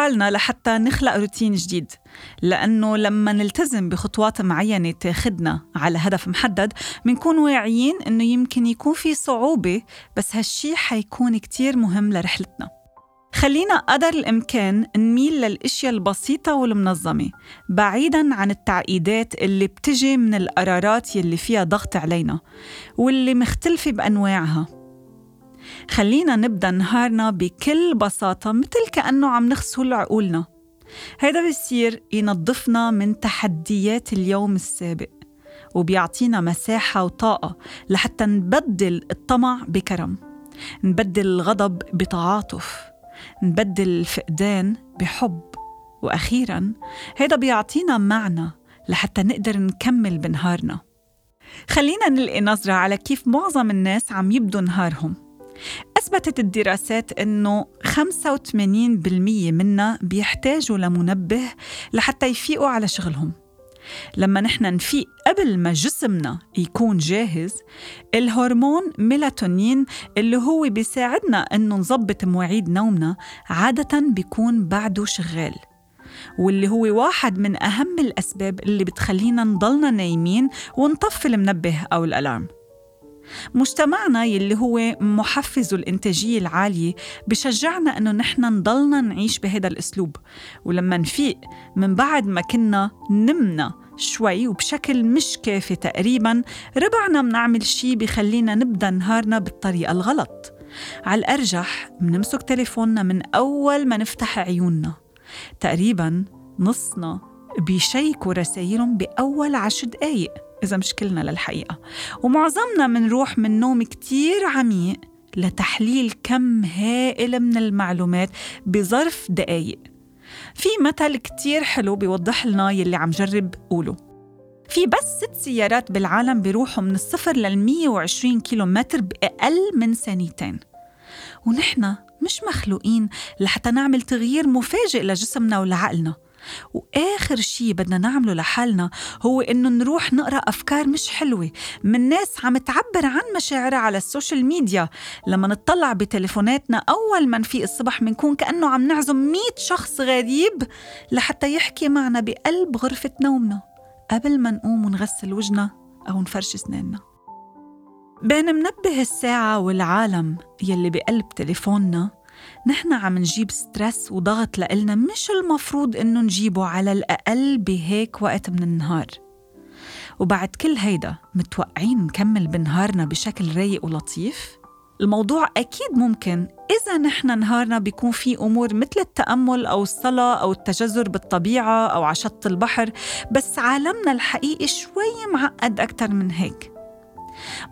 حالنا لحتى نخلق روتين جديد. لأنه لما نلتزم بخطوات معينة تاخدنا على هدف محدد منكون واعيين إنه يمكن يكون في صعوبة بس هالشي حيكون كتير مهم لرحلتنا. خلينا قدر الإمكان نميل للأشياء البسيطة والمنظمة بعيداً عن التعقيدات اللي بتجي من القرارات يلي فيها ضغط علينا واللي مختلفة بأنواعها. خلينا نبدأ نهارنا بكل بساطة مثل كأنه عم نغسل عقولنا. هيدا بيصير ينظفنا من تحديات اليوم السابق وبيعطينا مساحة وطاقة لحتى نبدل الطمع بكرم نبدل الغضب بتعاطف نبدل الفقدان بحب وأخيرا هيدا بيعطينا معنى لحتى نقدر نكمل بنهارنا. خلينا نلقي نظرة على كيف معظم الناس عم يبدوا نهارهم. أثبتت الدراسات أنه 85% منا بيحتاجوا لمنبه لحتى يفيقوا على شغلهم. لما نحن نفيق قبل ما جسمنا يكون جاهز الهرمون ميلاتونين اللي هو بيساعدنا إنه نظبط مواعيد نومنا عادة بيكون بعده شغال. واللي هو واحد من أهم الأسباب اللي بتخلينا نضلنا نايمين ونطفي المنبه أو الألارم. مجتمعنا يلي هو محفز الإنتاجية العالية بشجعنا أنه نحن نضلنا نعيش بهذا الأسلوب. ولما نفيق من بعد ما كنا نمنا شوي وبشكل مش كافي تقريبا ربعنا بنعمل شي بخلينا نبدأ نهارنا بالطريقة الغلط. على الأرجح بنمسك تليفوننا من أول ما نفتح عيوننا. تقريبا نصنا بيشيكوا رسايلهم بأول عشر دقايق. إذا مش كلنا للحقيقة. ومعظمنا منروح من نوم كتير عميق لتحليل كم هائل من المعلومات بظرف دقايق. في مثل كتير حلو بيوضح لنا يلي عم جرب قوله. في بس ست سيارات بالعالم بيروحوا من الصفر لل 120 كيلو متر بأقل من ثانيتين. ونحن مش مخلوقين لحتى نعمل تغيير مفاجئ لجسمنا ولعقلنا. وآخر شي بدنا نعمله لحالنا هو إنه نروح نقرأ أفكار مش حلوة من ناس عم تعبر عن مشاعرها على السوشيال ميديا. لما نطلع بتليفوناتنا أول ما نفيق الصبح بنكون كأنه عم نعزم مية شخص غريب لحتى يحكي معنا بقلب غرفة نومنا قبل ما نقوم ونغسل وجنا أو نفرش سناننا بين منبه الساعة والعالم يلي بقلب تليفوننا نحن عم نجيب ستريس وضغط لإلنا مش المفروض إنه نجيبه على الأقل بهيك وقت من النهار. وبعد كل هيدا متوقعين نكمل بنهارنا بشكل رايق ولطيف؟ الموضوع أكيد ممكن. إذا نحن نهارنا بيكون في أمور مثل التأمل أو الصلاة أو التجذر بالطبيعة أو على شط البحر بس عالمنا الحقيقي شوي معقد أكتر من هيك.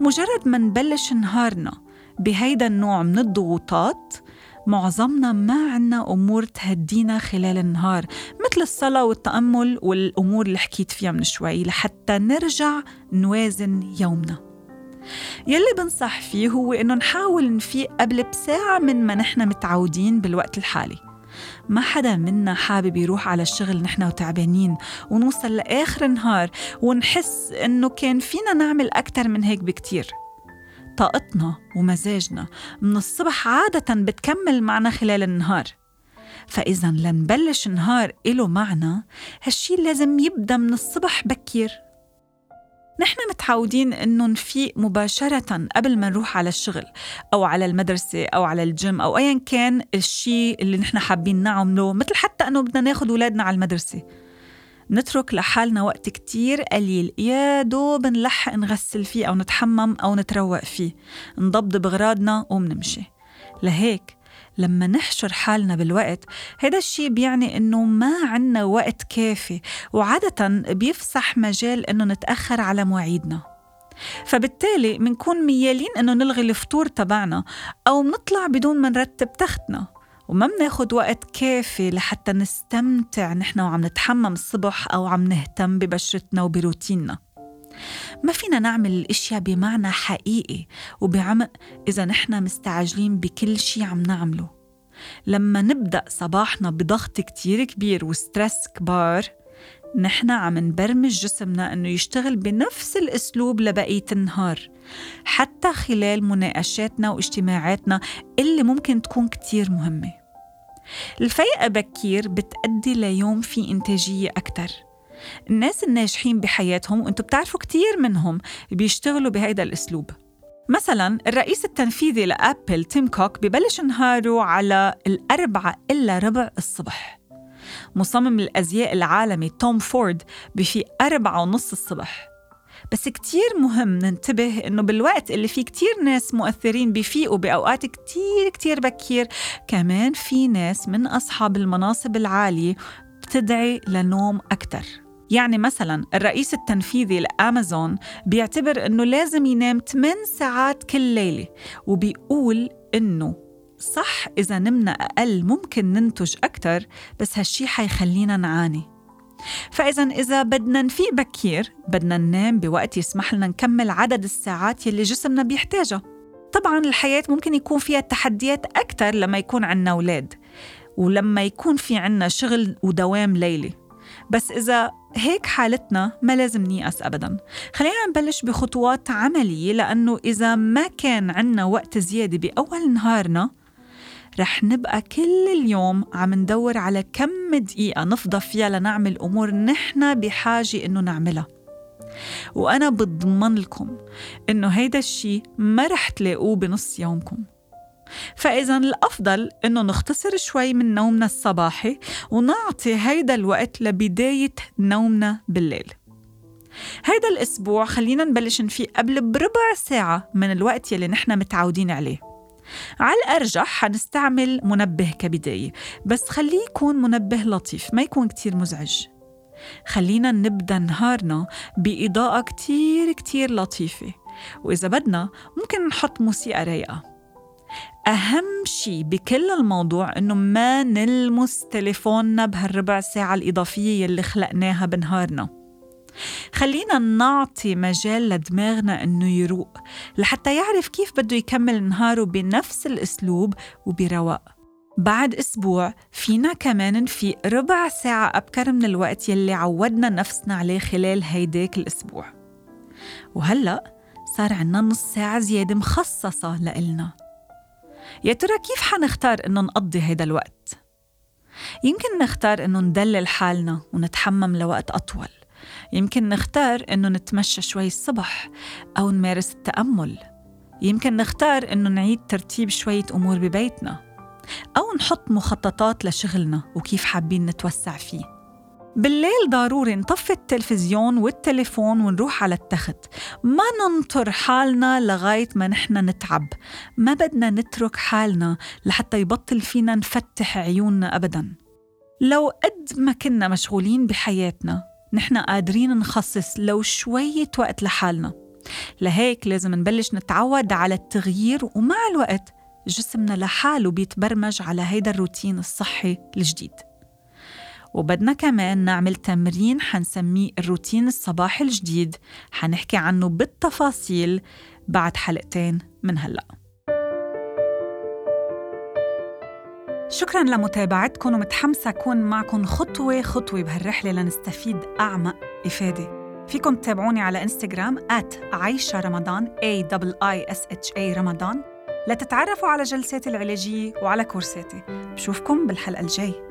مجرد ما نبلش نهارنا بهيدا النوع من الضغوطات معظمنا ما عنا أمور تهدينا خلال النهار مثل الصلاة والتأمل والأمور اللي حكيت فيها من شوي لحتى نرجع نوازن يومنا. يلي بنصح فيه هو إنه نحاول نفيق قبل بساعة من ما نحن متعودين بالوقت الحالي. ما حدا منا حابب يروح على الشغل نحن وتعبانين ونوصل لآخر النهار ونحس إنه كان فينا نعمل أكتر من هيك بكتير. طاقتنا ومزاجنا من الصبح عادة بتكمل معنا خلال النهار. فإذا لنبلش نهار إله معنى هالشي لازم يبدأ من الصبح بكير. نحن متعودين إنه نفيق مباشرة قبل ما نروح على الشغل أو على المدرسة أو على الجيم أو ايا كان الشيء اللي نحن حابين نعمله مثل حتى إنه بدنا ناخد أولادنا على المدرسة. نترك لحالنا وقت كتير قليل. يا دوب نلحق نغسل فيه أو نتحمم أو نتروق فيه. نضبضب بغراضنا ومنمشي. لهيك لما نحشر حالنا بالوقت هذا الشيء بيعني إنه ما عنا وقت كافي وعادة بيفسح مجال إنه نتأخر على مواعيدنا. فبالتالي منكون ميالين إنه نلغي الفطور تبعنا أو منطلع بدون ما نرتب تختنا. وما بناخد وقت كافي لحتى نستمتع. نحن وعم نتحمم الصبح أو عم نهتم ببشرتنا وبروتيننا. ما فينا نعمل الأشياء بمعنى حقيقي وبعمق إذا نحن مستعجلين بكل شيء عم نعمله. لما نبدأ صباحنا بضغط كتير كبير وستريس كبار نحن عم نبرمج جسمنا إنه يشتغل بنفس الأسلوب لبقية النهار. حتى خلال مناقشاتنا واجتماعاتنا اللي ممكن تكون كتير مهمة. الفيقة بكير بتأدي ليوم في إنتاجية أكتر. الناس الناجحين بحياتهم وأنتم بتعرفوا كتير منهم بيشتغلوا بهيدا الأسلوب. مثلا الرئيس التنفيذي لأبل تيم كوك ببلش نهاره على الأربعة إلا ربع الصبح. مصمم الأزياء العالمي توم فورد بفي أربعة ونص الصبح. بس كتير مهم ننتبه إنه بالوقت اللي فيه كتير ناس مؤثرين بفيقوا بأوقات كتير كتير بكير كمان في ناس من أصحاب المناصب العالية بتدعي لنوم أكتر. يعني مثلا الرئيس التنفيذي لأمازون بيعتبر أنه لازم ينام 8 ساعات كل ليلة وبيقول أنه صح إذا نمنا أقل ممكن ننتج أكتر بس هالشي حيخلينا نعاني. فإذا إذا بدنا نفيق بكير بدنا ننام بوقت يسمح لنا نكمل عدد الساعات يلي جسمنا بيحتاجها طبعا الحياة ممكن يكون فيها تحديات أكتر لما يكون عنا أولاد ولما يكون في عنا شغل ودوام ليلي. بس إذا هيك حالتنا ما لازم نيأس أبدا. خلينا نبلش بخطوات عملية لأنه إذا ما كان عنا وقت زيادة بأول نهارنا رح نبقى كل اليوم عم ندور على كم دقيقة نفضى فيها لنعمل أمور نحن بحاجة إنه نعملها. وأنا بضمن لكم إنه هيدا الشي ما رح تلاقوه بنص يومكم. فإذا الأفضل إنه نختصر شوي من نومنا الصباحي ونعطي هيدا الوقت لبداية نومنا بالليل. هيدا الأسبوع خلينا نبلش نفيق قبل بربع ساعة من الوقت يلي نحن متعودين عليه. على الأرجح حنستعمل منبه كبداية بس خليه يكون منبه لطيف ما يكون كتير مزعج. خلينا نبدأ نهارنا بإضاءة كتير كتير لطيفة وإذا بدنا ممكن نحط موسيقى رايقة. أهم شيء بكل الموضوع إنه ما نلمس تليفوننا بهالربع ساعة الإضافية يلي خلقناها بنهارنا. خلينا نعطي مجال لدماغنا إنه يروق لحتى يعرف كيف بده يكمل نهاره بنفس الأسلوب وبرواق. بعد أسبوع فينا كمان نفيق ربع ساعة أبكر من الوقت يلي عودنا نفسنا عليه خلال هيداك الأسبوع. وهلأ صار عنا نص ساعة زيادة مخصصة لإلنا. يا ترى كيف حنختار إنه نقضي هيدا الوقت؟ يمكن نختار إنه ندلل حالنا ونتحمم لوقت أطول. يمكن نختار إنه نتمشى شوي الصبح أو نمارس التأمل. يمكن نختار إنه نعيد ترتيب شوية أمور ببيتنا أو نحط مخططات لشغلنا وكيف حابين نتوسع فيه. بالليل ضروري نطفي التلفزيون والتليفون ونروح على التخت. ما ننطر حالنا لغاية ما نحن نتعب. ما بدنا نترك حالنا لحتى يبطل فينا نفتح عيوننا أبدا. لو قد ما كنا مشغولين بحياتنا نحن قادرين نخصص لو شوية وقت لحالنا. لهيك لازم نبلش نتعود على التغيير ومع الوقت جسمنا لحاله بيتبرمج على هيدا الروتين الصحي الجديد. وبدنا كمان نعمل تمرين حنسميه الروتين الصباحي الجديد. حنحكي عنه بالتفاصيل بعد حلقتين من هلأ. شكرا لمتابعتكم ومتحمسة أكون معكم خطوة خطوة بهالرحلة لنستفيد أعمق إفادة. فيكم تتابعوني على إنستغرام at عايشة رمضان A I S H A رمضان. لتتعرفوا على جلساتي العلاجية وعلى كورساتي. بشوفكم بالحلقة الجاي